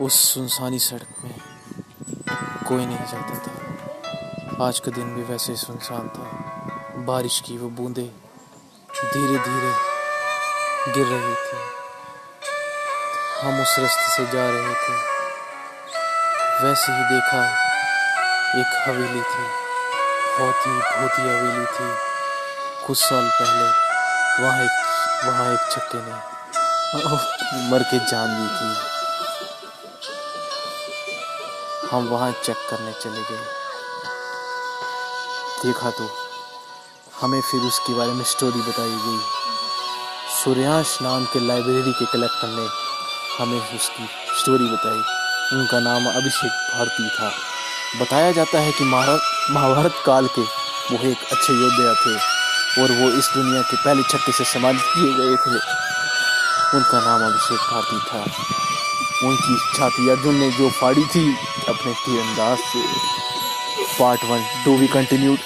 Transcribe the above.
उस सुनसानी सड़क में कोई नहीं जाता था। आज का दिन भी वैसे ही सुनसान था। बारिश की वो बूंदें धीरे धीरे गिर रही थी। हम उस रास्ते से जा रहे थे। वैसे ही देखा एक हवेली थी। बहुत ही बहुत ही हवेली थी। कुछ साल पहले वहाँ एक वहाँ एक छक्के ने मर के जान दी थी। हम वहाँ चेक करने चले गए। देखा तो हमें फिर उसके बारे में स्टोरी बताई गई। सूर्यांश नाम के लाइब्रेरी के कलेक्टर ने हमें उसकी स्टोरी बताई। उनका नाम अभिषेक भारती था। बताया जाता है कि महाभारत काल के वो एक अच्छे योद्धा थे और वो इस दुनिया के पहले छक्के से सम्मानित किए गए थे। उनका नाम अभिषेक भारती था। उनकी छाती अर्जुन ने जो फाड़ी थी, अपने तीरंदाज से। पार्ट वन टू भी कंटिन्यूड